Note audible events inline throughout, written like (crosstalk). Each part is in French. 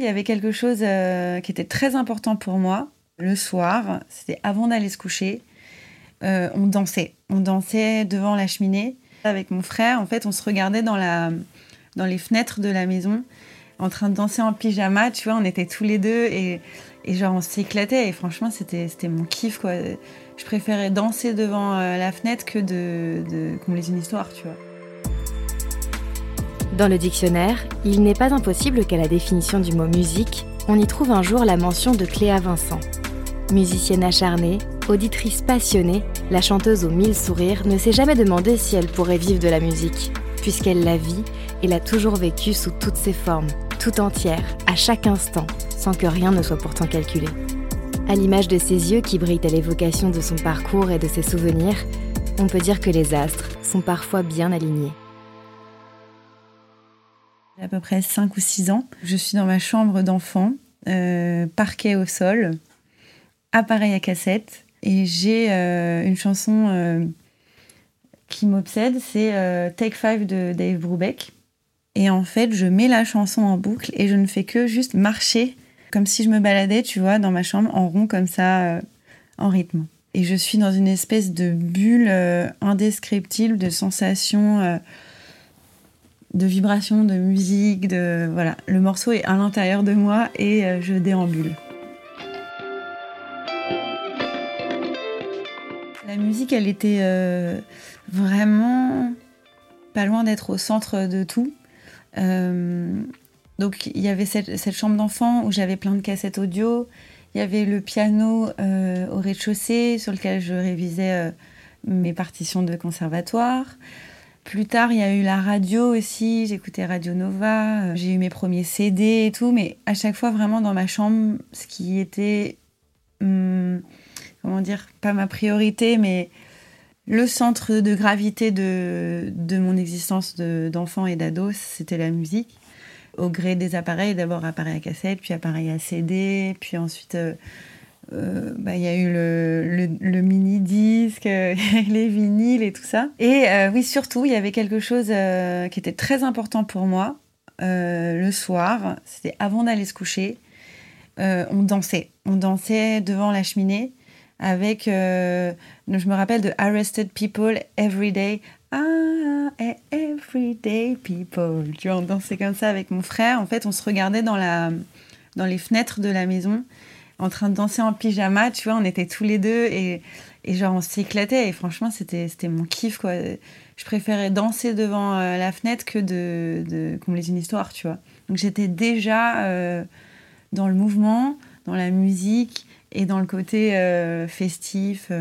Il y avait quelque chose euh, qui était très important pour moi le soir, c'était avant d'aller se coucher. Euh, on dansait. On dansait devant la cheminée. Avec mon frère, en fait, on se regardait dans, la, dans les fenêtres de la maison en train de danser en pyjama. Tu vois, on était tous les deux et, et genre on s'éclatait. Et franchement, c'était mon kiff, quoi. Je préférais danser devant euh, la fenêtre que de, de qu'on me une histoire, tu vois. Dans le dictionnaire, il n'est pas impossible qu'à la définition du mot musique, on y trouve un jour la mention de Cléa Vincent. Musicienne acharnée, auditrice passionnée, la chanteuse aux mille sourires ne s'est jamais demandé si elle pourrait vivre de la musique, puisqu'elle la vit et l'a toujours vécue sous toutes ses formes, tout entière, à chaque instant, sans que rien ne soit pourtant calculé. À l'image de ses yeux qui brillent à l'évocation de son parcours et de ses souvenirs, on peut dire que les astres sont parfois bien alignés à peu près 5 ou 6 ans. Je suis dans ma chambre d'enfant, euh, parquet au sol, appareil à cassette, et j'ai euh, une chanson euh, qui m'obsède, c'est Take Five de Dave Brubeck. Et en fait, je mets la chanson en boucle et je ne fais que juste marcher, comme si je me baladais, tu vois, dans ma chambre, en rond comme ça, en rythme. Et je suis dans une espèce de bulle indescriptible de sensations de vibrations, de musique, de voilà. Le morceau est à l'intérieur de moi et euh, je déambule. La musique, elle était euh, vraiment pas loin d'être au centre de tout. Euh, donc il y avait cette, chambre d'enfant où j'avais plein de cassettes audio. Il y avait le piano au rez-de-chaussée sur lequel je révisais mes partitions de conservatoire. Plus tard, il y a eu la radio aussi. J'écoutais Radio Nova. Euh, j'ai eu mes premiers CD et tout. Mais à chaque fois, vraiment dans ma chambre, ce qui était, hum, comment dire, pas ma priorité, mais le centre de gravité de, de mon existence d'enfant et d'ado, c'était la musique. Au gré des appareils, d'abord appareil à cassette, puis appareil à CD, puis ensuite euh, euh, bah, il y a eu le, mini-disque, (laughs) les vinyles et tout ça. Et euh, oui, surtout, il y avait quelque chose euh, qui était très important pour moi le soir. C'était avant d'aller se coucher. on dansait. On dansait devant la cheminée avec, je me rappelle de Arrested People Everyday. Ah, everyday people. Tu vois, on dansait comme ça avec mon frère. En fait, on se regardait dans, la, dans les fenêtres de la maison en train de danser en pyjama, tu vois, on était tous les deux et, et genre on s'éclatait et franchement c'était mon kiff quoi. Je préférais danser devant euh, la fenêtre que de, de lise une histoire, tu vois. Donc j'étais déjà euh, dans le mouvement, dans la musique et dans le côté euh, festif.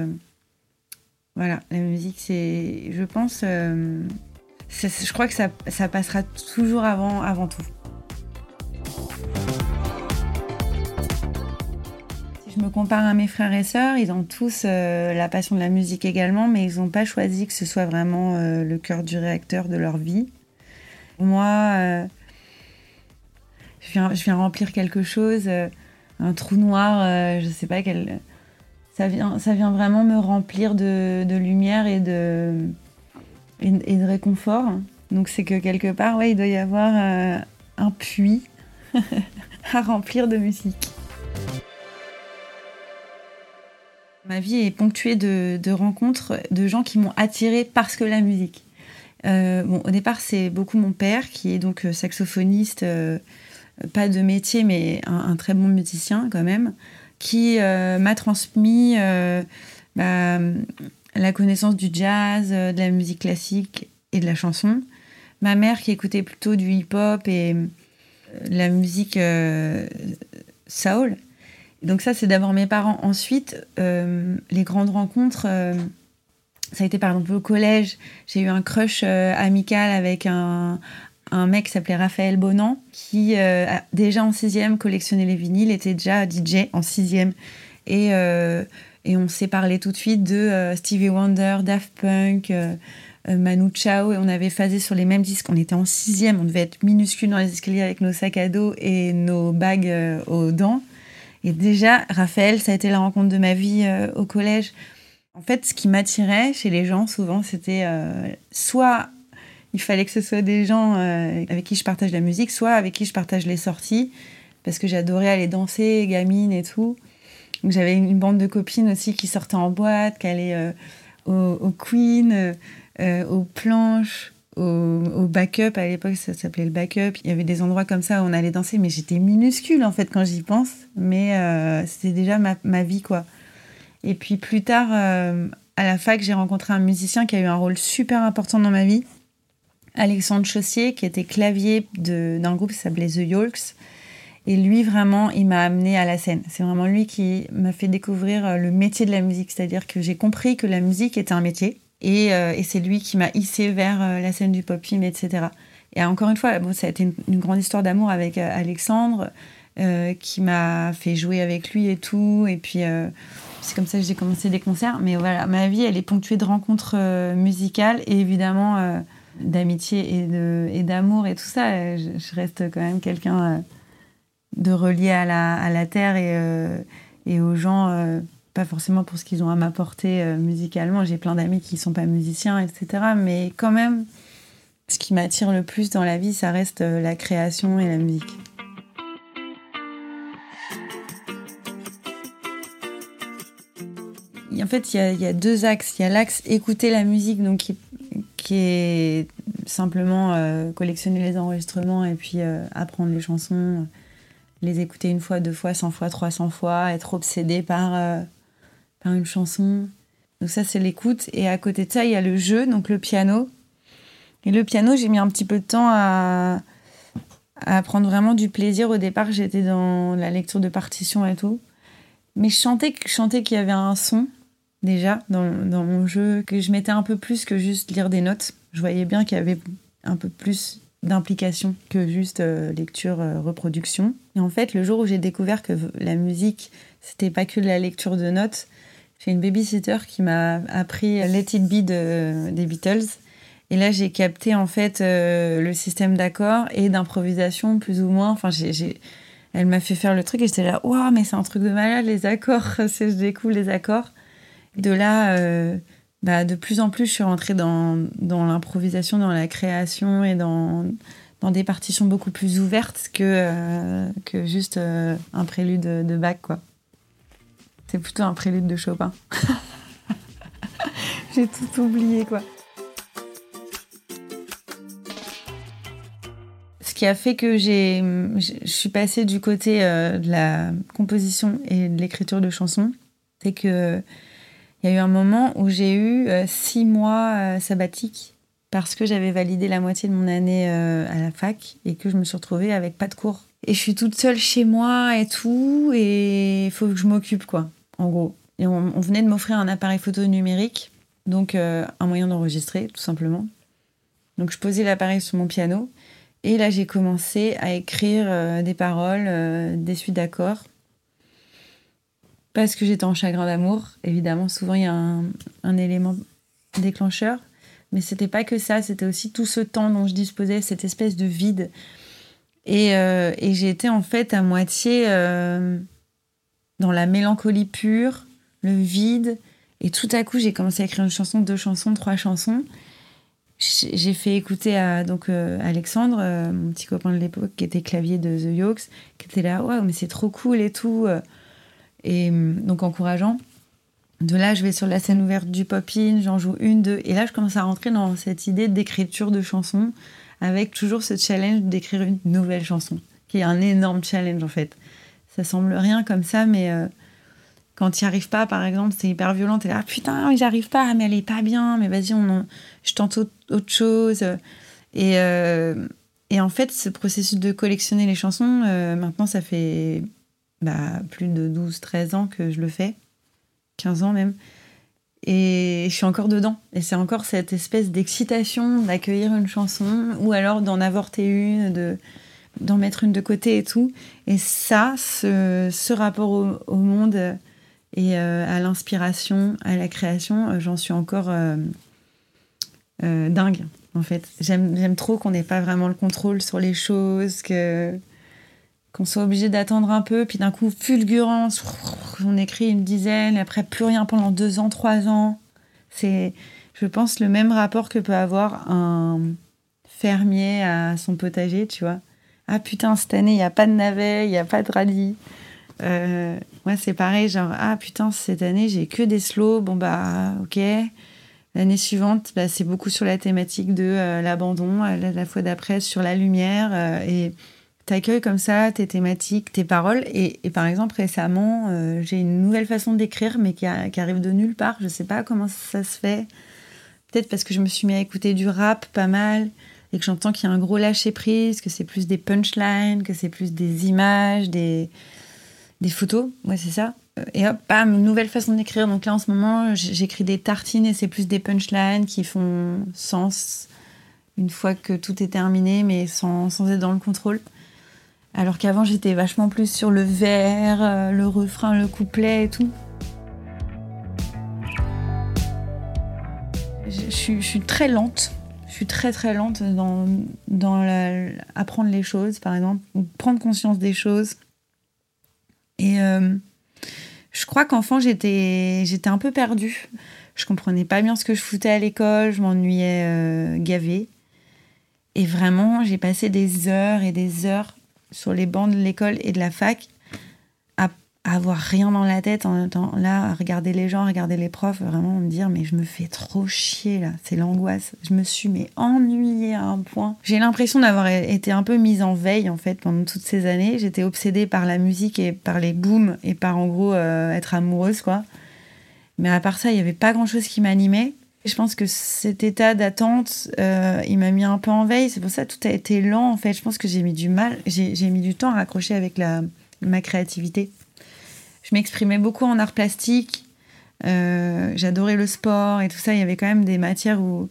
voilà, la musique c'est, je pense, je crois que ça, ça passera toujours avant avant tout. Je me compare à mes frères et sœurs, ils ont tous euh, la passion de la musique également, mais ils n'ont pas choisi que ce soit vraiment euh, le cœur du réacteur de leur vie. Moi, euh, je, viens, remplir quelque chose, un trou noir, je ne sais pas quel. Ça vient, ça vient vraiment me remplir de, de lumière et de, et, de réconfort. Donc c'est que quelque part, ouais, il doit y avoir un puits (laughs) à remplir de musique. Ma vie est ponctuée de, rencontres de gens qui m'ont attirée parce que la musique. Euh, bon, au départ, c'est beaucoup mon père qui est donc euh, saxophoniste, euh, pas de métier, mais un, très bon musicien quand même, qui m'a transmis bah, la connaissance du jazz, de la musique classique et de la chanson. Ma mère qui écoutait plutôt du hip-hop et la musique soul donc ça, c'est d'abord mes parents. Ensuite, euh, les grandes rencontres, euh, ça a été par exemple au collège. J'ai eu un crush euh, amical avec un, un mec qui s'appelait Raphaël Bonan, qui déjà en sixième collectionnait les vinyles, était déjà DJ en sixième. Et, et on s'est parlé tout de suite de Stevie Wonder, Daft Punk, Manu Chao, et on avait phasé sur les mêmes disques. On était en sixième, on devait être minuscule dans les escaliers avec nos sacs à dos et nos bagues aux dents. Et déjà, Raphaël, ça a été la rencontre de ma vie euh, au collège. En fait, ce qui m'attirait chez les gens, souvent, c'était euh, soit il fallait que ce soit des gens euh, avec qui je partage la musique, soit avec qui je partage les sorties. parce que j'adorais aller danser, gamine et tout. J'avais une bande de copines aussi qui sortaient en boîte, qui allaient au, au, Queen, aux planches, au, backup. À l'époque, ça s'appelait le backup. Il y avait des endroits comme ça où on allait danser, mais j'étais minuscule en fait quand j'y pense. Mais euh, c'était déjà ma, vie, quoi. Et puis plus tard, euh, à la fac, j'ai rencontré un musicien qui a eu un rôle super important dans ma vie. Alexandre Chaussier, qui était clavier d'un groupe qui s'appelait The Yolks. Et lui, vraiment, il m'a amené à la scène. C'est vraiment lui qui m'a fait découvrir euh, le métier de la musique. C'est-à-dire que j'ai compris que la musique était un métier euh, et, c'est lui qui m'a hissé vers euh, la scène du pop-in, etc. Et encore une fois, bon, ça a été une, grande histoire d'amour avec euh, Alexandre, qui m'a fait jouer avec lui et tout. Et puis, c'est comme ça que j'ai commencé des concerts. Mais voilà, ma vie, elle est ponctuée de rencontres musicales et évidemment d'amitié et d'amour et, tout ça. Je, reste quand même quelqu'un de relié à la, terre et aux gens pas forcément pour ce qu'ils ont à m'apporter euh, musicalement. J'ai plein d'amis qui sont pas musiciens, etc. Mais quand même, ce qui m'attire le plus dans la vie, ça reste euh, la création et la musique. En fait, il y, a, deux axes. Il y a l'axe écouter la musique, donc qui, est simplement euh, collectionner les enregistrements et puis apprendre les chansons, les écouter une fois, deux fois, cent fois, trois cents fois, être obsédé par par une chanson. Donc ça, c'est l'écoute. Et à côté de ça, il y a le jeu, donc le piano. Et le piano, j'ai mis un petit peu de temps à, à prendre vraiment du plaisir. Au départ, j'étais dans la lecture de partitions et tout. Mais je chantais, qu'il y avait un son, déjà, dans, dans, mon jeu, que je mettais un peu plus que juste lire des notes. Je voyais bien qu'il y avait un peu plus d'implication que juste euh, lecture, euh, reproduction. Et en fait, le jour où j'ai découvert que la musique, c'était pas que la lecture de notes, j'ai une babysitter qui m'a appris Let It Be de, des Beatles. Et là, j'ai capté en fait euh, le système d'accords et d'improvisation, plus ou moins. Enfin, j'ai, elle m'a fait faire le truc et j'étais là, waouh, mais c'est un truc de malade, les accords. (laughs) je découvre les accords. De là, euh, bah, de plus en plus, je suis rentrée dans, dans l'improvisation, dans la création et dans, dans des partitions beaucoup plus ouvertes que, euh, que juste un prélude de, de Bach, quoi. C'est plutôt un prélude de Chopin. (laughs) J'ai tout oublié, quoi. Ce qui a fait que j'ai, je suis passée du côté euh, de la composition et de l'écriture de chansons, c'est que il y a eu un moment où j'ai eu euh, six mois euh, sabbatiques parce que j'avais validé la moitié de mon année à la fac et que je me suis retrouvée avec pas de cours. Et je suis toute seule chez moi et tout, et il faut que je m'occupe, quoi en gros. On, venait de m'offrir un appareil photo numérique, donc euh, un moyen d'enregistrer, tout simplement. Donc je posais l'appareil sur mon piano, et là j'ai commencé à écrire euh, des paroles, euh, des suites d'accords, parce que j'étais en chagrin d'amour. Évidemment, souvent il y a un, élément déclencheur, mais c'était pas que ça, c'était aussi tout ce temps dont je disposais, cette espèce de vide. Et, et j'étais en fait à moitié dans la mélancolie pure, le vide. Et tout à coup, j'ai commencé à écrire une chanson, deux chansons, trois chansons. J'ai fait écouter à donc euh, Alexandre, euh, mon petit copain de l'époque, qui était clavier de The Yokes, qui était là, ouais, mais c'est trop cool et tout. Euh. Et donc encourageant. De là, je vais sur la scène ouverte du pop-in, j'en joue une, deux. Et là, je commence à rentrer dans cette idée d'écriture de chansons, avec toujours ce challenge d'écrire une nouvelle chanson, qui est un énorme challenge en fait ça semble rien comme ça, mais euh, quand tu n'y arrives pas, par exemple, c'est hyper violent. es là, ah, putain, j'arrive pas, mais elle est pas bien, mais vas-y, on je tente autre, chose. Et, euh, et, en fait, ce processus de collectionner les chansons, euh, maintenant, ça fait bah, plus de 12-13 ans que je le fais, 15 ans même. Et je suis encore dedans. Et c'est encore cette espèce d'excitation d'accueillir une chanson, ou alors d'en avorter une, de d'en mettre une de côté et tout. Et ça, ce, rapport au, monde et euh, à l'inspiration, à la création, euh, j'en suis encore euh, dingue, en fait. J'aime trop qu'on n'ait pas vraiment le contrôle sur les choses, que qu'on soit obligé d'attendre un peu, puis d'un coup, fulgurance, on écrit une dizaine, et après plus rien pendant deux ans, trois ans. C'est, je pense, le même rapport que peut avoir un fermier à son potager, tu vois ah putain, cette année, il n'y a pas de navet, il n'y a pas de rallye. Euh, moi, c'est pareil, genre, ah putain, cette année, j'ai que des slows. Bon, bah, ok. L'année suivante, bah, c'est beaucoup sur la thématique de euh, l'abandon. Euh, la, fois d'après, sur la lumière. Euh, et t'accueilles comme ça tes thématiques, tes paroles. Et, par exemple, récemment, j'ai une nouvelle façon d'écrire, mais qui, arrive de nulle part. Je sais pas comment ça se fait. Peut-être parce que je me suis mis à écouter du rap pas mal et que j'entends qu'il y a un gros lâcher prise, que c'est plus des punchlines, que c'est plus des images, des, photos. Ouais, c'est ça. Et hop, bam, nouvelle façon d'écrire. Donc là, en ce moment, j'écris des tartines et c'est plus des punchlines qui font sens une fois que tout est terminé, mais sans, sans être dans le contrôle. Alors qu'avant, j'étais vachement plus sur le vers, euh, le refrain, le couplet et tout. Je, suis, très lente. Très très lente dans, dans apprendre les choses, par exemple, ou prendre conscience des choses. Et euh, je crois qu'enfant, j'étais, j'étais un peu perdue. Je comprenais pas bien ce que je foutais à l'école, je m'ennuyais euh, gavée. Et vraiment, j'ai passé des heures et des heures sur les bancs de l'école et de la fac avoir rien dans la tête en temps, là, à regarder les gens, à regarder les profs, vraiment me dire, mais je me fais trop chier là, c'est l'angoisse. Je me suis mais ennuyée à un point. J'ai l'impression d'avoir été un peu mise en veille en fait pendant toutes ces années. J'étais obsédée par la musique et par les booms et par en gros euh, être amoureuse quoi. Mais à part ça, il n'y avait pas grand chose qui m'animait. Je pense que cet état d'attente, euh, il m'a mis un peu en veille. C'est pour ça que tout a été lent en fait. Je pense que j'ai mis du mal, j'ai mis du temps à raccrocher avec la, ma créativité je m'exprimais beaucoup en art plastique. Euh, j'adorais le sport et tout ça. Il y avait quand même des matières où,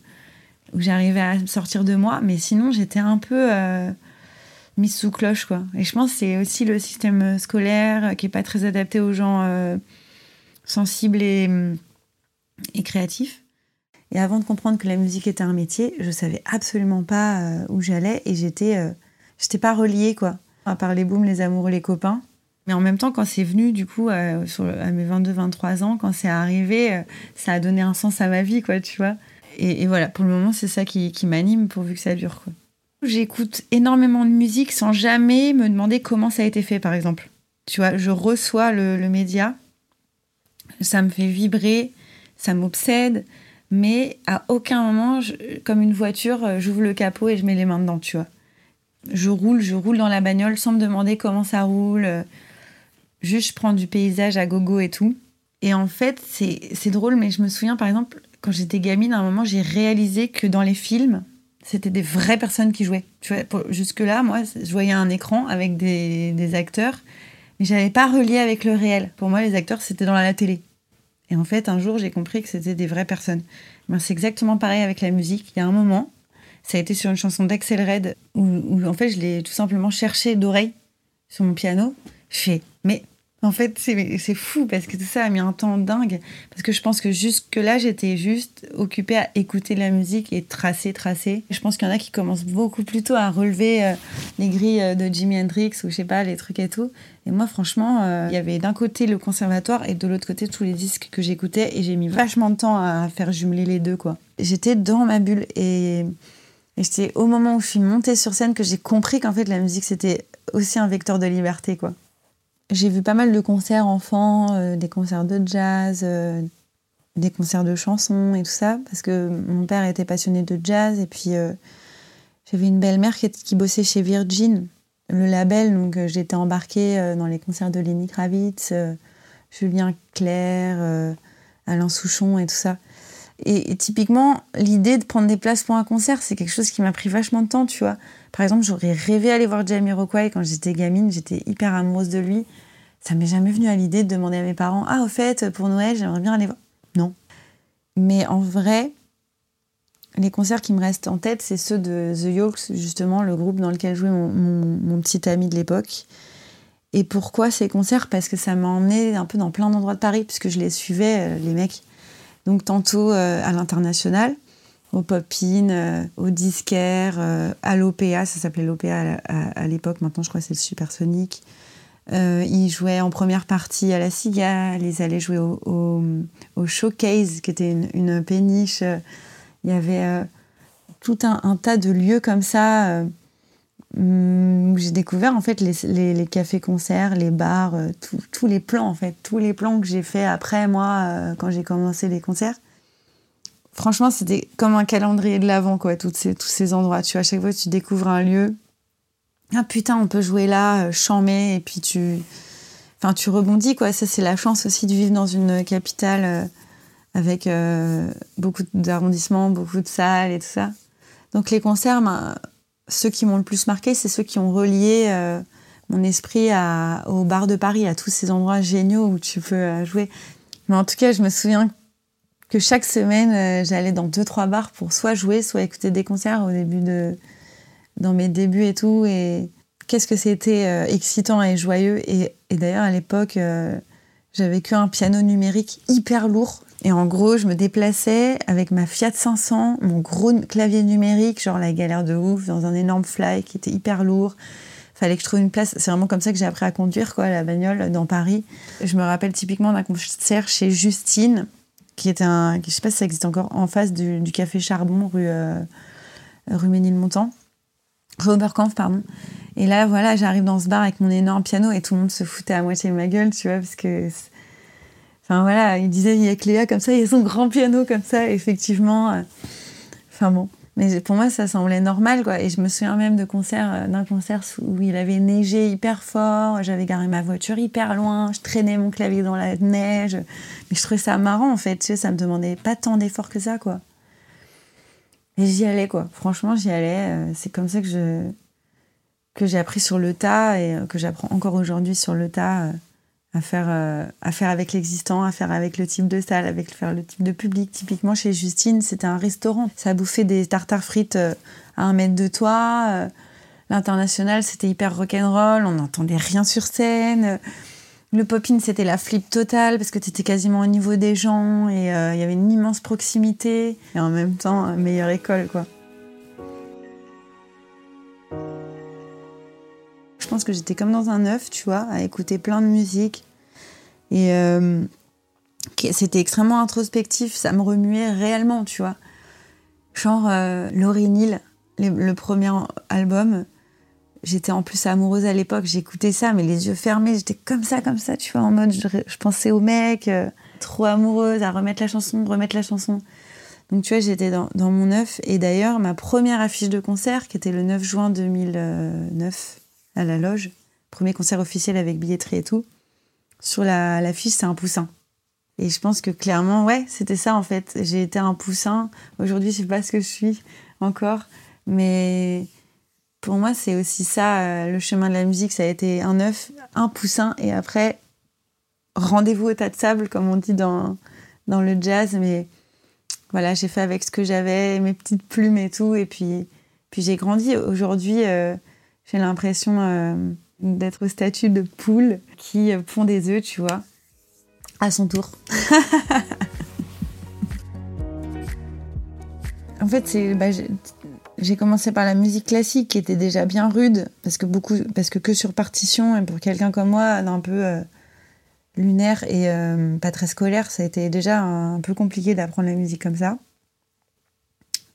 j'arrivais à sortir de moi. Mais sinon, j'étais un peu euh, mise sous cloche. Quoi. Et je pense que c'est aussi le système scolaire qui n'est pas très adapté aux gens euh, sensibles et, créatifs. Et avant de comprendre que la musique était un métier, je savais absolument pas où j'allais et j'étais, j'étais pas reliée quoi. À part les booms, les amoureux, les copains. Mais en même temps, quand c'est venu, du coup, euh, à mes 22-23 ans, quand c'est arrivé, euh, ça a donné un sens à ma vie, quoi, tu vois. Et, voilà, pour le moment, c'est ça qui, m'anime, pourvu que ça dure, quoi. J'écoute énormément de musique sans jamais me demander comment ça a été fait, par exemple. Tu vois, je reçois le, média, ça me fait vibrer, ça m'obsède, mais à aucun moment, comme une voiture, euh, j'ouvre le capot et je mets les mains dedans, tu vois. Je roule, je roule dans la bagnole sans me demander comment ça roule Juste, je prends du paysage à gogo et tout. Et en fait, c'est drôle, mais je me souviens, par exemple, quand j'étais gamine, à un moment, j'ai réalisé que dans les films, c'était des vraies personnes qui jouaient. Jusque-là, moi, je voyais un écran avec des, des acteurs, mais j'avais pas relié avec le réel. Pour moi, les acteurs, c'était dans la télé. Et en fait, un jour, j'ai compris que c'était des vraies personnes. Ben, c'est exactement pareil avec la musique. Il y a un moment, ça a été sur une chanson d'Axel Red, où, où, en fait, je l'ai tout simplement cherché d'oreille sur mon piano. Mais en fait, c'est fou parce que tout ça a mis un temps dingue. Parce que je pense que jusque-là, j'étais juste occupée à écouter la musique et tracer, tracer. Je pense qu'il y en a qui commencent beaucoup plus tôt à relever euh, les grilles euh, de Jimi Hendrix ou je sais pas, les trucs et tout. Et moi, franchement, euh, il y avait d'un côté le conservatoire et de l'autre côté tous les disques que j'écoutais. Et j'ai mis vachement de temps à faire jumeler les deux, quoi. J'étais dans ma bulle et, et c'était au moment où je suis montée sur scène que j'ai compris qu'en fait, la musique, c'était aussi un vecteur de liberté, quoi. J'ai vu pas mal de concerts enfants, euh, des concerts de jazz, euh, des concerts de chansons et tout ça, parce que mon père était passionné de jazz et puis euh, j'avais une belle-mère qui, qui, bossait chez Virgin, le label, donc j'étais embarquée dans les concerts de Lenny Kravitz, Julien Clerc, Alain Souchon et tout ça. Et, typiquement, l'idée de prendre des places pour un concert, c'est quelque chose qui m'a pris vachement de temps, tu vois. Par exemple, j'aurais rêvé aller voir Jamie Rockway quand j'étais gamine, j'étais hyper amoureuse de lui. Ça m'est jamais venu à l'idée de demander à mes parents Ah, au fait, pour Noël, j'aimerais bien aller voir. Non. Mais en vrai, les concerts qui me restent en tête, c'est ceux de The Yolks, justement, le groupe dans lequel jouait mon, petit ami de l'époque. Et pourquoi ces concerts? Parce que ça m'a emmené un peu dans plein d'endroits de Paris, puisque je les suivais, euh, les mecs. Donc, tantôt euh, à l'international, au Pop-In, euh, au Disquaire, à l'OPA, ça s'appelait l'OPA à, l'époque, maintenant je crois que c'est le Supersonic. Euh, ils jouaient en première partie à la Cigale, ils allaient jouer au, Showcase, qui était une, péniche. Il y avait euh, tout un, tas de lieux comme ça, euh, où j'ai découvert en fait les, cafés-concerts, les bars, euh, tous les plans en fait, tous les plans que j'ai fait après moi euh, quand j'ai commencé les concerts. Franchement, c'était comme un calendrier de l'avant quoi, toutes ces, tous ces endroits. Tu à chaque fois tu découvres un lieu, ah putain, on peut jouer là, euh, chammer, et puis tu, enfin, tu rebondis quoi. Ça, c'est la chance aussi de vivre dans une capitale avec beaucoup d'arrondissements, beaucoup de salles et tout ça. Donc les concerts, ben, ceux qui m'ont le plus marqué, c'est ceux qui ont relié euh, mon esprit au bar de Paris, à tous ces endroits géniaux où tu peux euh, jouer. Mais en tout cas, je me souviens que chaque semaine, euh, j'allais dans deux trois bars pour soit jouer, soit écouter des concerts au début de, dans mes débuts et tout. Et qu'est-ce que c'était excitant et joyeux. Et, et d'ailleurs, à l'époque, j'avais qu'un piano numérique hyper lourd. Et en gros, je me déplaçais avec ma Fiat 500, mon gros clavier numérique, genre la galère de ouf, dans un énorme fly qui était hyper lourd. Fallait que je trouve une place. C'est vraiment comme ça que j'ai appris à conduire, quoi, la bagnole dans Paris. Je me rappelle typiquement d'un concert chez Justine, qui était un. Je sais pas si ça existe encore, en face du, café Charbon, rue, euh, rue Ménilmontant. Rue Oberkampf, pardon. Et là, voilà, j'arrive dans ce bar avec mon énorme piano et tout le monde se foutait à moitié de ma gueule, tu vois, parce que Enfin voilà, il disait il y a Cléa comme ça, il y a son grand piano comme ça, effectivement. Euh, enfin bon. Mais pour moi, ça semblait normal, quoi. Et je me souviens même euh, d'un concert où il avait neigé hyper fort, j'avais garé ma voiture hyper loin, je traînais mon clavier dans la neige. Mais je trouvais ça marrant, en fait, tu sais, ça me demandait pas tant d'efforts que ça, quoi. Et j'y allais, quoi. Franchement, j'y allais. Euh, c'est comme ça que je que j'ai appris sur le tas et que j'apprends encore aujourd'hui sur le tas à faire, euh, à faire avec l'existant, à faire avec le type de salle, avec faire le type de public. Typiquement, chez Justine, c'était un restaurant. Ça bouffait des tartares frites euh, à un mètre de toi. Euh, l'international, c'était hyper rock'n'roll. On n'entendait rien sur scène. Le pop-in, c'était la flip totale parce que tu étais quasiment au niveau des gens et il y avait une immense proximité. Et en même temps, meilleure école, quoi. Je pense que j'étais comme dans un œuf, tu vois, à écouter plein de musique. Et euh, c'était extrêmement introspectif, ça me remuait réellement, tu vois. Genre euh, Laurie Neal, le, premier album, j'étais en plus amoureuse à l'époque, j'écoutais ça, mais les yeux fermés, j'étais comme ça, comme ça, tu vois, en mode, je, pensais au mec, euh, trop amoureuse, à remettre la chanson, remettre la chanson. Donc tu vois, j'étais dans, dans, mon œuf. Et d'ailleurs, ma première affiche de concert, qui était le 9 juin 2009, à la loge. Premier concert officiel avec billetterie et tout. Sur l'affiche, c'est un poussin. Et je pense que clairement, ouais, c'était ça en fait. J'ai été un poussin. Aujourd'hui, je sais pas ce que je suis encore. Mais pour moi, c'est aussi ça, euh, le chemin de la musique. Ça a été un œuf, un poussin. Et après, rendez-vous au tas de sable, comme on dit dans, dans le jazz. Mais voilà, j'ai fait avec ce que j'avais, mes petites plumes et tout. Et puis, puis j'ai grandi. Aujourd'hui, euh, j'ai l'impression euh, d'être au statut de poule qui pond des œufs, tu vois, à son tour. (laughs) en fait, c'est, bah, j'ai commencé par la musique classique qui était déjà bien rude parce que beaucoup, parce que que sur partition et pour quelqu'un comme moi, d'un peu euh, lunaire et euh, pas très scolaire, ça a été déjà un peu compliqué d'apprendre la musique comme ça.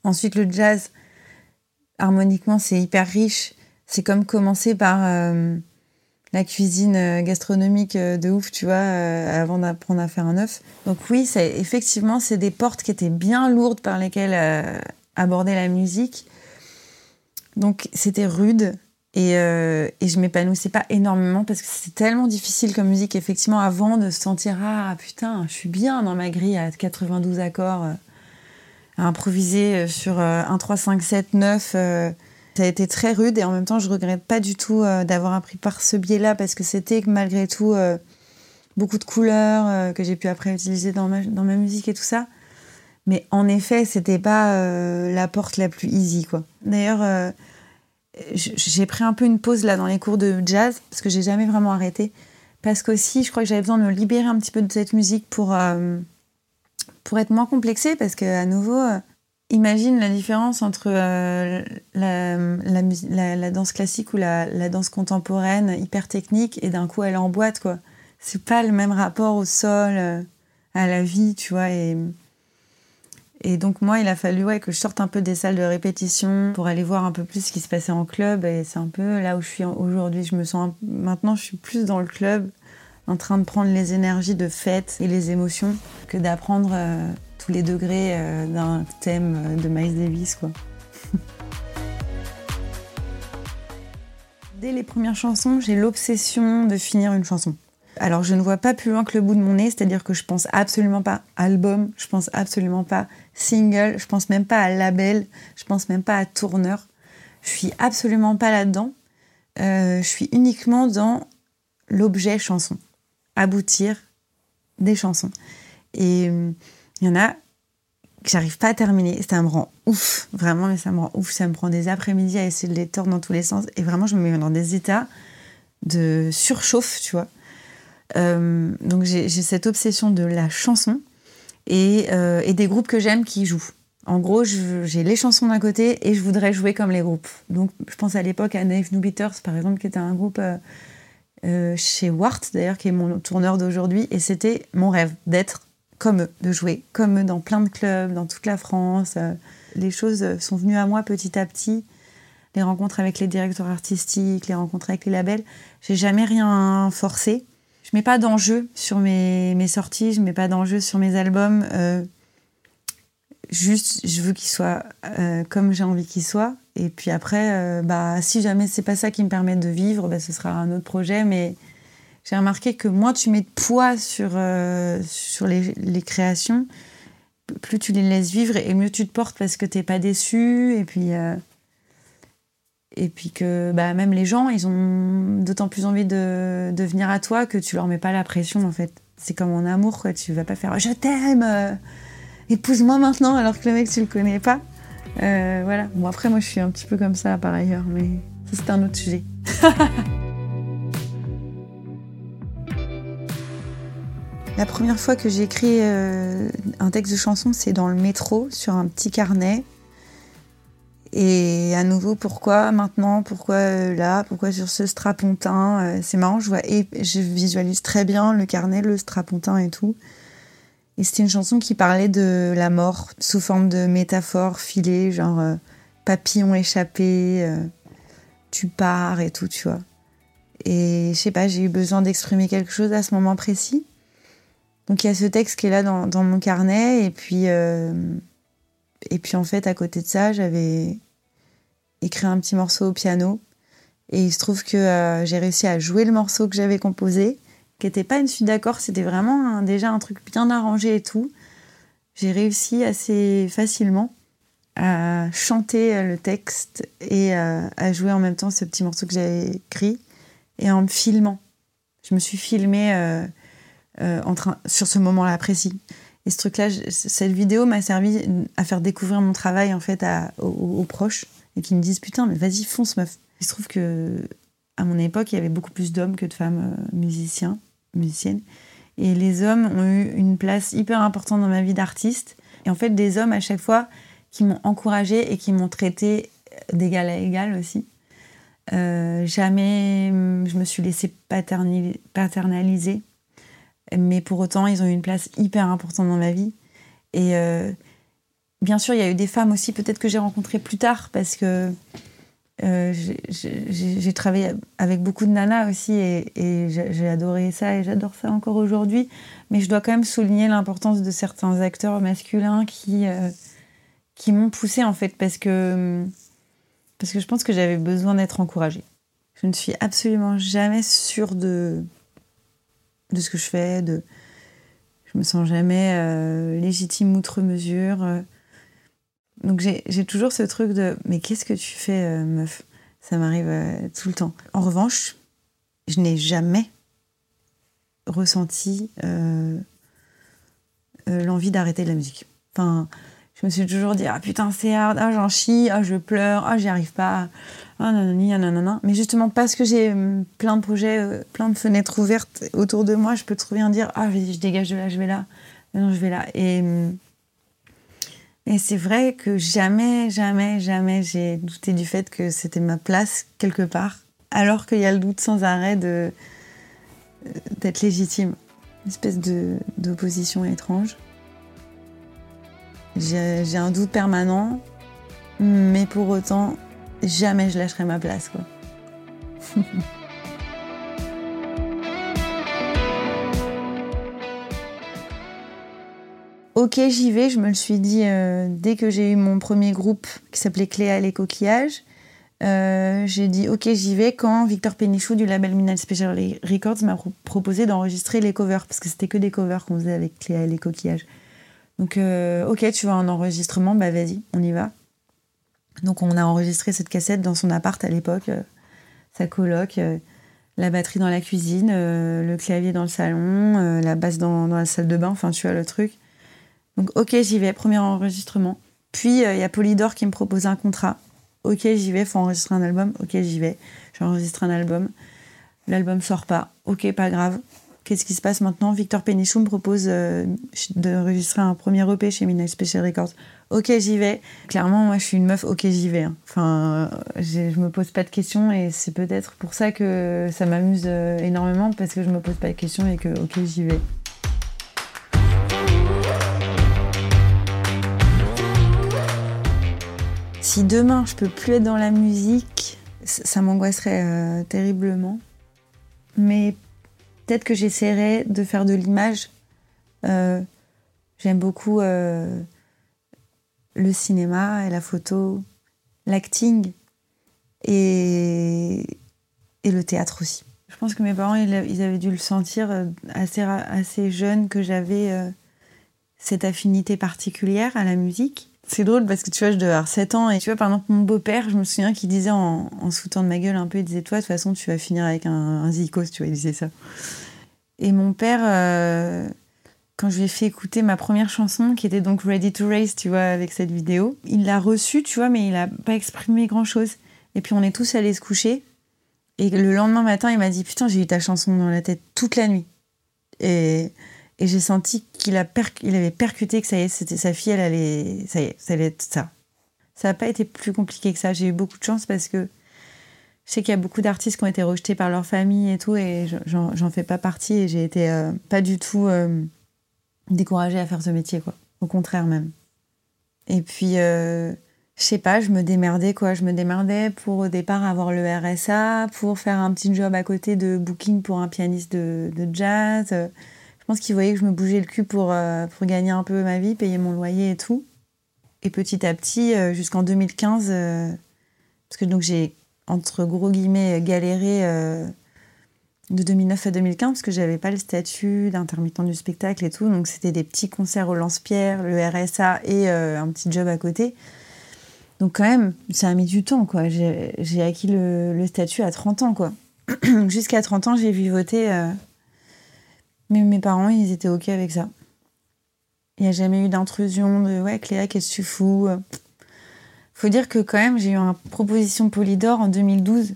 Ensuite, le jazz, harmoniquement, c'est hyper riche c'est comme commencer par euh, la cuisine euh, gastronomique euh, de ouf, tu vois, avant d'apprendre à faire un œuf. Donc oui, effectivement, c'est des portes qui étaient bien lourdes par lesquelles aborder la musique. Donc c'était rude et, et je m'épanouissais pas énormément parce que c'est tellement difficile comme musique, effectivement, avant de se sentir ah putain, je suis bien dans ma grille à 92 accords, à improviser sur 1, 3, 5, 7, 9 ça a été très rude et en même temps, je regrette pas du tout euh, d'avoir appris par ce biais-là parce que c'était malgré tout euh, beaucoup de couleurs euh, que j'ai pu après utiliser dans ma, dans ma musique et tout ça. Mais en effet, c'était pas la porte la plus easy, quoi. D'ailleurs, j'ai pris un peu une pause là dans les cours de jazz parce que j'ai jamais vraiment arrêté. Parce qu'aussi, je crois que j'avais besoin de me libérer un petit peu de cette musique pour, pour être moins complexée parce qu'à nouveau Imagine la différence entre euh, la, danse classique ou la, danse contemporaine hyper technique et d'un coup elle est en boîte quoi. C'est pas le même rapport au sol, euh, à la vie, tu vois. Et, Et donc moi, il a fallu ouais, que je sorte un peu des salles de répétition pour aller voir un peu plus ce qui se passait en club. Et c'est un peu là où je suis aujourd'hui. Je me sens maintenant, je suis plus dans le club, en train de prendre les énergies de fête et les émotions que d'apprendre euh, tous les degrés euh, d'un thème de Miles Davis, quoi. Dès les premières chansons, j'ai l'obsession de finir une chanson. Alors je ne vois pas plus loin que le bout de mon nez, c'est-à-dire que je pense absolument pas album, je pense absolument pas single, je pense même pas à label, je pense même pas à tourneur. Je suis absolument pas là-dedans. Euh, je suis uniquement dans l'objet chanson, aboutir des chansons. Et il y en a que j'arrive pas à terminer. Ça me rend ouf, vraiment, mais ça me rend ouf. Ça me prend des après-midi à essayer de les tordre dans tous les sens. Et vraiment, je me mets dans des états de surchauffe, tu vois. Euh, donc j'ai cette obsession de la chanson euh, et, des groupes que j'aime qui jouent. En gros, j'ai les chansons d'un côté et je voudrais jouer comme les groupes. Donc je pense à l'époque à Nave New Beaters, par exemple, qui était un groupe euh, chez Wart, d'ailleurs, qui est mon tourneur d'aujourd'hui. Et c'était mon rêve d'être comme eux, de jouer comme eux dans plein de clubs, dans toute la France. Les choses sont venues à moi petit à petit les rencontres avec les directeurs artistiques, les rencontres avec les labels. J'ai jamais rien forcé je mets pas d'enjeu sur mes, sorties, je mets pas d'enjeu sur mes albums. Euh, juste, je veux qu'ils soient euh, comme j'ai envie qu'ils soient. Et puis après, euh, bah, si jamais c'est pas ça qui me permet de vivre, bah, ce sera un autre projet. Mais j'ai remarqué que moins tu mets de poids sur, sur les, les, créations, plus tu les laisses vivre et mieux tu te portes parce que t'es pas déçu. Et puis et puis que bah, même les gens, ils ont d'autant plus envie de, de, venir à toi que tu leur mets pas la pression en fait. C'est comme en amour, quoi. Tu vas pas faire je t'aime, euh, épouse-moi maintenant alors que le mec tu le connais pas. Euh, voilà. Bon après moi je suis un petit peu comme ça par ailleurs, mais c'est un autre sujet. (laughs) La première fois que j'ai écrit euh, un texte de chanson, c'est dans le métro sur un petit carnet et à nouveau, pourquoi maintenant? Pourquoi euh, là? Pourquoi sur ce strapontin? Euh, C'est marrant, je vois et je visualise très bien le carnet, le strapontin et tout. Et c'était une chanson qui parlait de la mort sous forme de métaphore filée, genre papillon échappé, tu pars et tout, tu vois. Et je sais pas, j'ai eu besoin d'exprimer quelque chose à ce moment précis? Donc il y a ce texte qui est là dans, mon carnet et puis et puis en fait à côté de ça j'avais écrit un petit morceau au piano. Et il se trouve que euh, j'ai réussi à jouer le morceau que j'avais composé, qui n'était pas une suite d'accords, c'était vraiment déjà un truc bien arrangé et tout. J'ai réussi assez facilement à chanter euh, le texte et euh, à jouer en même temps ce petit morceau que j'avais écrit et en me filmant. Je me suis filmée en train, sur ce moment-là précis. Et ce truc-là, cette vidéo m'a servi à faire découvrir mon travail en fait aux, proches et qui me disent putain mais vas-y fonce meuf. Il se trouve que à mon époque il y avait beaucoup plus d'hommes que de femmes euh, musiciens, musiciennes et les hommes ont eu une place hyper importante dans ma vie d'artiste et en fait des hommes à chaque fois qui m'ont encouragée et qui m'ont traité d'égal à égal aussi. Euh, jamais je me suis laissée paternaliser, mais pour autant ils ont eu une place hyper importante dans ma vie et euh, Bien sûr, il y a eu des femmes aussi, peut-être que j'ai rencontrées plus tard, parce que euh, j'ai travaillé avec beaucoup de nanas aussi, et, j'ai adoré ça, et j'adore ça encore aujourd'hui. Mais je dois quand même souligner l'importance de certains acteurs masculins qui, euh, qui m'ont poussée, en fait, parce que, parce que je pense que j'avais besoin d'être encouragée. Je ne suis absolument jamais sûre de, de ce que je fais, de, je me sens jamais euh, légitime outre mesure. Donc j'ai toujours ce truc de mais qu'est-ce que tu fais, euh, meuf? Ça m'arrive euh, tout le temps. En revanche, je n'ai jamais ressenti euh, l'envie d'arrêter la musique. Enfin, je me suis toujours dit ah putain c'est hard, ah j'en chie, ah je pleure, ah j'y arrive pas, ah nanani, nanana. Mais justement parce que j'ai plein de projets, plein de fenêtres ouvertes autour de moi, je peux trouver un dire ah je dégage de là, je vais là, non je vais là. Et c'est vrai que jamais, jamais, jamais j'ai douté du fait que c'était ma place quelque part, alors qu'il y a le doute sans arrêt de euh, d'être légitime. Une espèce d'opposition étrange. J'ai un doute permanent, mais pour autant, jamais je lâcherai ma place. (laughs) Ok, j'y vais, je me le suis dit euh, dès que j'ai eu mon premier groupe qui s'appelait Cléa et les coquillages. Euh, j'ai dit ok j'y vais quand Victor Pénichou du label Minal Special Records m'a proposé d'enregistrer les covers parce que c'était que des covers qu'on faisait avec Cléa et les coquillages. Donc euh, ok tu veux un enregistrement bah vas-y on y va. Donc on a enregistré cette cassette dans son appart à l'époque, sa coloc, la batterie dans la cuisine, le clavier dans le salon, la basse dans, la salle de bain, enfin tu vois le truc. Donc, ok, j'y vais, premier enregistrement. Puis, il euh, y a Polydor qui me propose un contrat. Ok, j'y vais, faut enregistrer un album. Ok, j'y vais. J'enregistre un album. L'album sort pas. Ok, pas grave. Qu'est-ce qui se passe maintenant Victor Pénichou me propose euh, d'enregistrer un premier EP chez Midnight Special Records. Ok, j'y vais. Clairement, moi, je suis une meuf. Ok, j'y vais. Hein. Enfin, je me pose pas de questions et c'est peut-être pour ça que ça m'amuse euh, énormément parce que je me pose pas de questions et que ok, j'y vais. Si demain je peux plus être dans la musique, ça m'angoisserait euh, terriblement. Mais peut-être que j'essaierai de faire de l'image. Euh, j'aime beaucoup euh, le cinéma et la photo, l'acting et, et, le théâtre aussi. Je pense que mes parents, ils, avaient dû le sentir assez, assez jeune que j'avais cette affinité particulière à la musique. C'est drôle parce que tu vois, je devais avoir 7 ans et tu vois, par exemple, mon beau-père, je me souviens qu'il disait en, en se foutant de ma gueule un peu, il disait Toi, de toute façon, tu vas finir avec un, un zikos, tu vois, il disait ça. Et mon père, euh, quand je lui ai fait écouter ma première chanson, qui était donc Ready to Race, tu vois, avec cette vidéo, il l'a reçue, tu vois, mais il n'a pas exprimé grand-chose. Et puis on est tous allés se coucher. Et le lendemain matin, il m'a dit Putain, j'ai eu ta chanson dans la tête toute la nuit. Et et j'ai senti qu'il avait percuté que ça y est, c'était sa fille, elle allait, ça y est, ça allait être ça. Ça n'a pas été plus compliqué que ça. J'ai eu beaucoup de chance parce que je sais qu'il y a beaucoup d'artistes qui ont été rejetés par leur famille et tout, et j'en fais pas partie et j'ai été euh, pas du tout euh, découragée à faire ce métier, quoi. Au contraire même. Et puis, euh, je sais pas, je me démerdais, quoi. Je me démerdais pour au départ avoir le RSA, pour faire un petit job à côté de booking pour un pianiste de jazz. Je pense qu'ils voyaient que je me bougeais le cul pour, euh, pour gagner un peu ma vie, payer mon loyer et tout. Et petit à petit, euh, jusqu'en 2015, euh, parce que donc j'ai, entre gros guillemets, galéré de 2009 à 2015, parce que j'avais pas le statut d'intermittent du spectacle et tout. Donc c'était des petits concerts au Lance-Pierre, le RSA et un petit job à côté. Donc quand même, ça a mis du temps, quoi. J'ai acquis le, le, statut à 30 ans, quoi. (clears throat) Jusqu'à 30 ans, j'ai vu voter mais mes parents, ils étaient OK avec ça. Il n'y a jamais eu d'intrusion de Ouais, Cléa, qu'est-ce que tu fous? Faut dire que quand même, j'ai eu une proposition Polydor en 2012.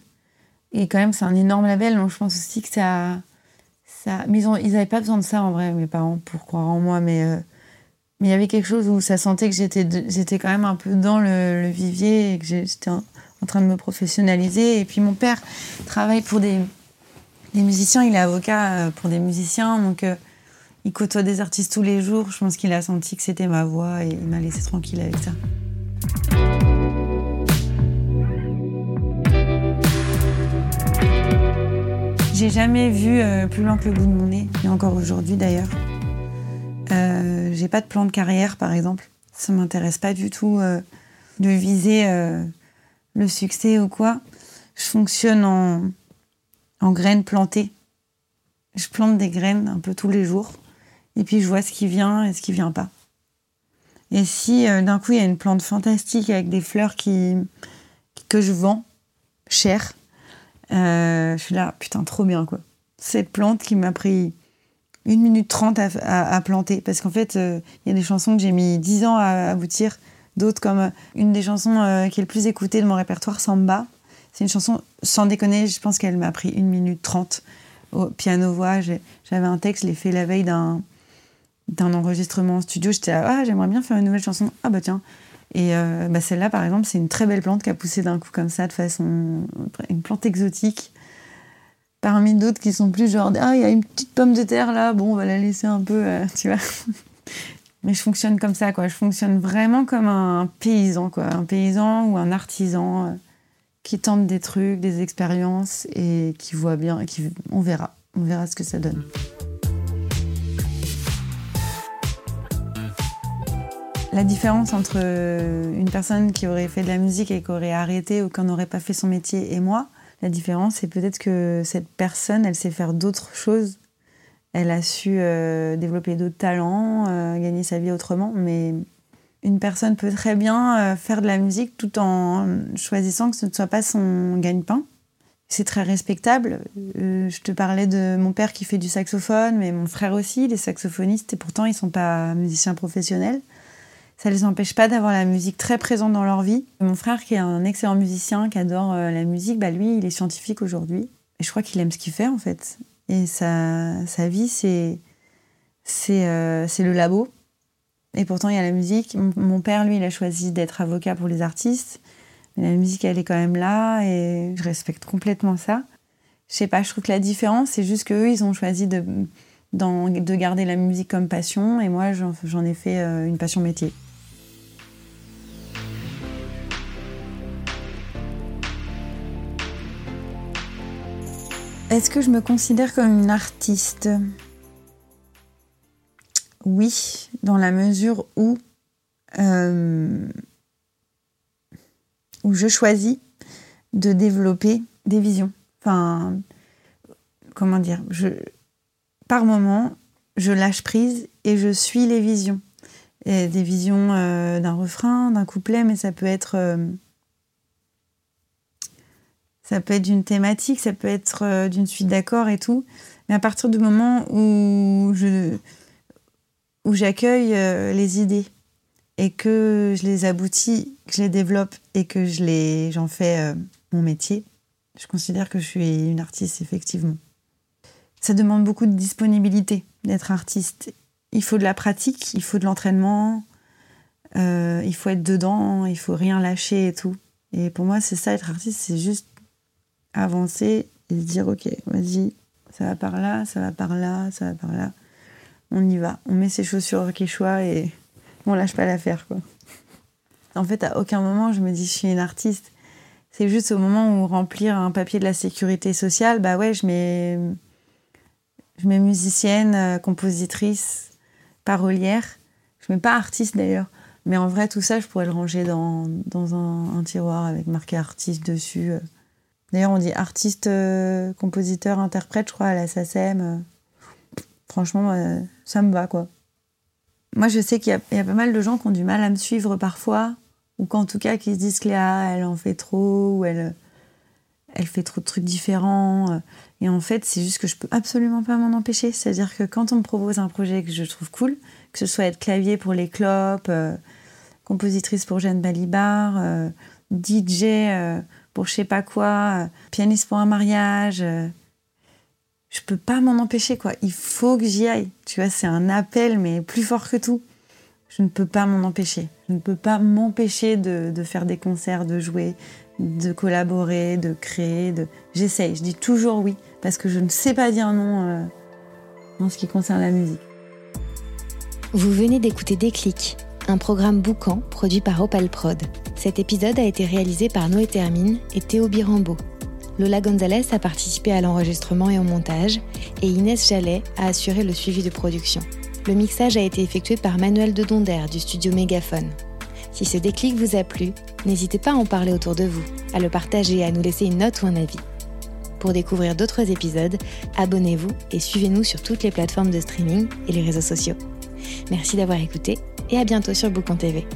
Et quand même, c'est un énorme label. Donc je pense aussi que ça. ça... Mais ils n'avaient pas besoin de ça en vrai, mes parents, pour croire en moi. Mais. Euh, mais il y avait quelque chose où ça sentait que j'étais, j'étais quand même un peu dans le, vivier et que j'étais en, train de me professionnaliser. Et puis mon père travaille pour des, des musiciens, il est avocat euh, pour des musiciens, donc euh, il côtoie des artistes tous les jours. Je pense qu'il a senti que c'était ma voix et il m'a laissé tranquille avec ça. J'ai jamais vu euh, plus loin que le bout de mon nez, et encore aujourd'hui d'ailleurs. j'ai pas de plan de carrière par exemple. Ça m'intéresse pas du tout de viser le succès ou quoi. Je fonctionne en, en graines plantées. Je plante des graines un peu tous les jours. Et puis je vois ce qui vient et ce qui vient pas. Et si euh, d'un coup il y a une plante fantastique avec des fleurs qui, que je vends cher, euh, je suis là, putain, trop bien quoi. Cette plante qui m'a pris une minute trente à, planter. Parce qu'en fait, euh, il y a des chansons que j'ai mis dix ans à aboutir. D'autres comme une des chansons qui est le plus écoutée de mon répertoire, Samba. C'est une chanson, sans déconner, je pense qu'elle m'a pris une minute trente au piano-voix. J'avais un texte, je l'ai fait la veille d'un enregistrement en studio. J'étais ah, j'aimerais bien faire une nouvelle chanson. Ah bah tiens. Et euh, bah celle-là, par exemple, c'est une très belle plante qui a poussé d'un coup comme ça, de façon. une plante exotique. Parmi d'autres qui sont plus genre, ah, il y a une petite pomme de terre là, bon, on va la laisser un peu, euh, tu vois. (laughs) Mais je fonctionne comme ça, quoi. Je fonctionne vraiment comme un paysan, quoi. Un paysan ou un artisan euh, qui tente des trucs, des expériences et qui voit bien. Qui... On verra. On verra ce que ça donne. La différence entre une personne qui aurait fait de la musique et qui aurait arrêté ou qui n'aurait pas fait son métier et moi, la différence, c'est peut-être que cette personne, elle sait faire d'autres choses elle a su euh, développer d'autres talents, euh, gagner sa vie autrement, mais une personne peut très bien euh, faire de la musique tout en choisissant que ce ne soit pas son gagne-pain. C'est très respectable. je te parlais de mon père qui fait du saxophone, mais mon frère aussi, les saxophonistes, et pourtant ils ne sont pas musiciens professionnels. Ça ne les empêche pas d'avoir la musique très présente dans leur vie. Mon frère, qui est un excellent musicien, qui adore la musique, bah lui, il est scientifique aujourd'hui. Et je crois qu'il aime ce qu'il fait en fait. Et sa, sa vie, c'est euh, c'est le labo. Et pourtant, il y a la musique. Mon, père, lui, il a choisi d'être avocat pour les artistes. Mais la musique, elle est quand même là et je respecte complètement ça. Je sais pas, je trouve que la différence, c'est juste qu'eux, ils ont choisi de, de garder la musique comme passion et moi, j'en ai fait euh, une passion métier. Est-ce que je me considère comme une artiste? Oui, dans la mesure où, euh, où je choisis de développer des visions. Enfin, comment dire Par moment, je lâche prise et je suis les visions. Des visions euh, d'un refrain, d'un couplet, mais ça peut être... Euh, ça peut être d'une thématique, ça peut être d'une suite d'accords et tout. Mais à partir du moment où je où j'accueille euh, les idées et que je les aboutis, que je les développe et que je les j'en fais euh, mon métier, je considère que je suis une artiste effectivement. Ça demande beaucoup de disponibilité d'être artiste. Il faut de la pratique, il faut de l'entraînement, il faut être dedans, il faut rien lâcher et tout. Et pour moi, c'est ça être artiste, c'est juste avancer et se dire ok, vas-y, ça va par là, ça va par là, ça va par là. On y va. On met ses chaussures au quechua et on lâche pas l'affaire. En fait, à aucun moment je me dis je suis une artiste. C'est juste au moment où remplir un papier de la sécurité sociale, bah ouais, je mets, je mets musicienne, euh, compositrice, parolière. Je mets pas artiste d'ailleurs. Mais en vrai, tout ça, je pourrais le ranger dans, dans un, tiroir avec marqué artiste dessus. Euh. D'ailleurs, on dit artiste, euh, compositeur, interprète, je crois, à la SACEM. Franchement, ça me va, quoi. Moi, je sais qu'il y, a pas mal de gens qui ont du mal à me suivre parfois, ou qu'en tout cas, qui se disent Cléa, elle en fait trop, ou elle, elle fait trop de trucs différents. Et en fait, c'est juste que je peux absolument pas m'en empêcher. C'est-à-dire que quand on me propose un projet que je trouve cool, que ce soit être clavier pour les clopes, compositrice pour Jeanne Balibar, DJ pour je sais pas quoi, euh, pianiste pour un mariage. Je peux pas m'en empêcher, quoi. Il faut que j'y aille. Tu vois, c'est un appel, mais plus fort que tout. Je ne peux pas m'en empêcher. Je ne peux pas m'empêcher de, faire des concerts, de jouer, de collaborer, de créer. De... J'essaye, je dis toujours oui, parce que je ne sais pas dire non euh, en ce qui concerne la musique. Vous venez d'écouter Déclic, un programme boucan produit par Opal Prod. Cet épisode a été réalisé par Noé Termine et Théo Birambeau. Lola Gonzalez a participé à l'enregistrement et au montage, et Inès Jallet a assuré le suivi de production. Le mixage a été effectué par Manuel de Donder du studio Mégaphone. Si ce déclic vous a plu, n'hésitez pas à en parler autour de vous, à le partager et à nous laisser une note ou un avis. Pour découvrir d'autres épisodes, abonnez-vous et suivez-nous sur toutes les plateformes de streaming et les réseaux sociaux. Merci d'avoir écouté et à bientôt sur Boucan TV.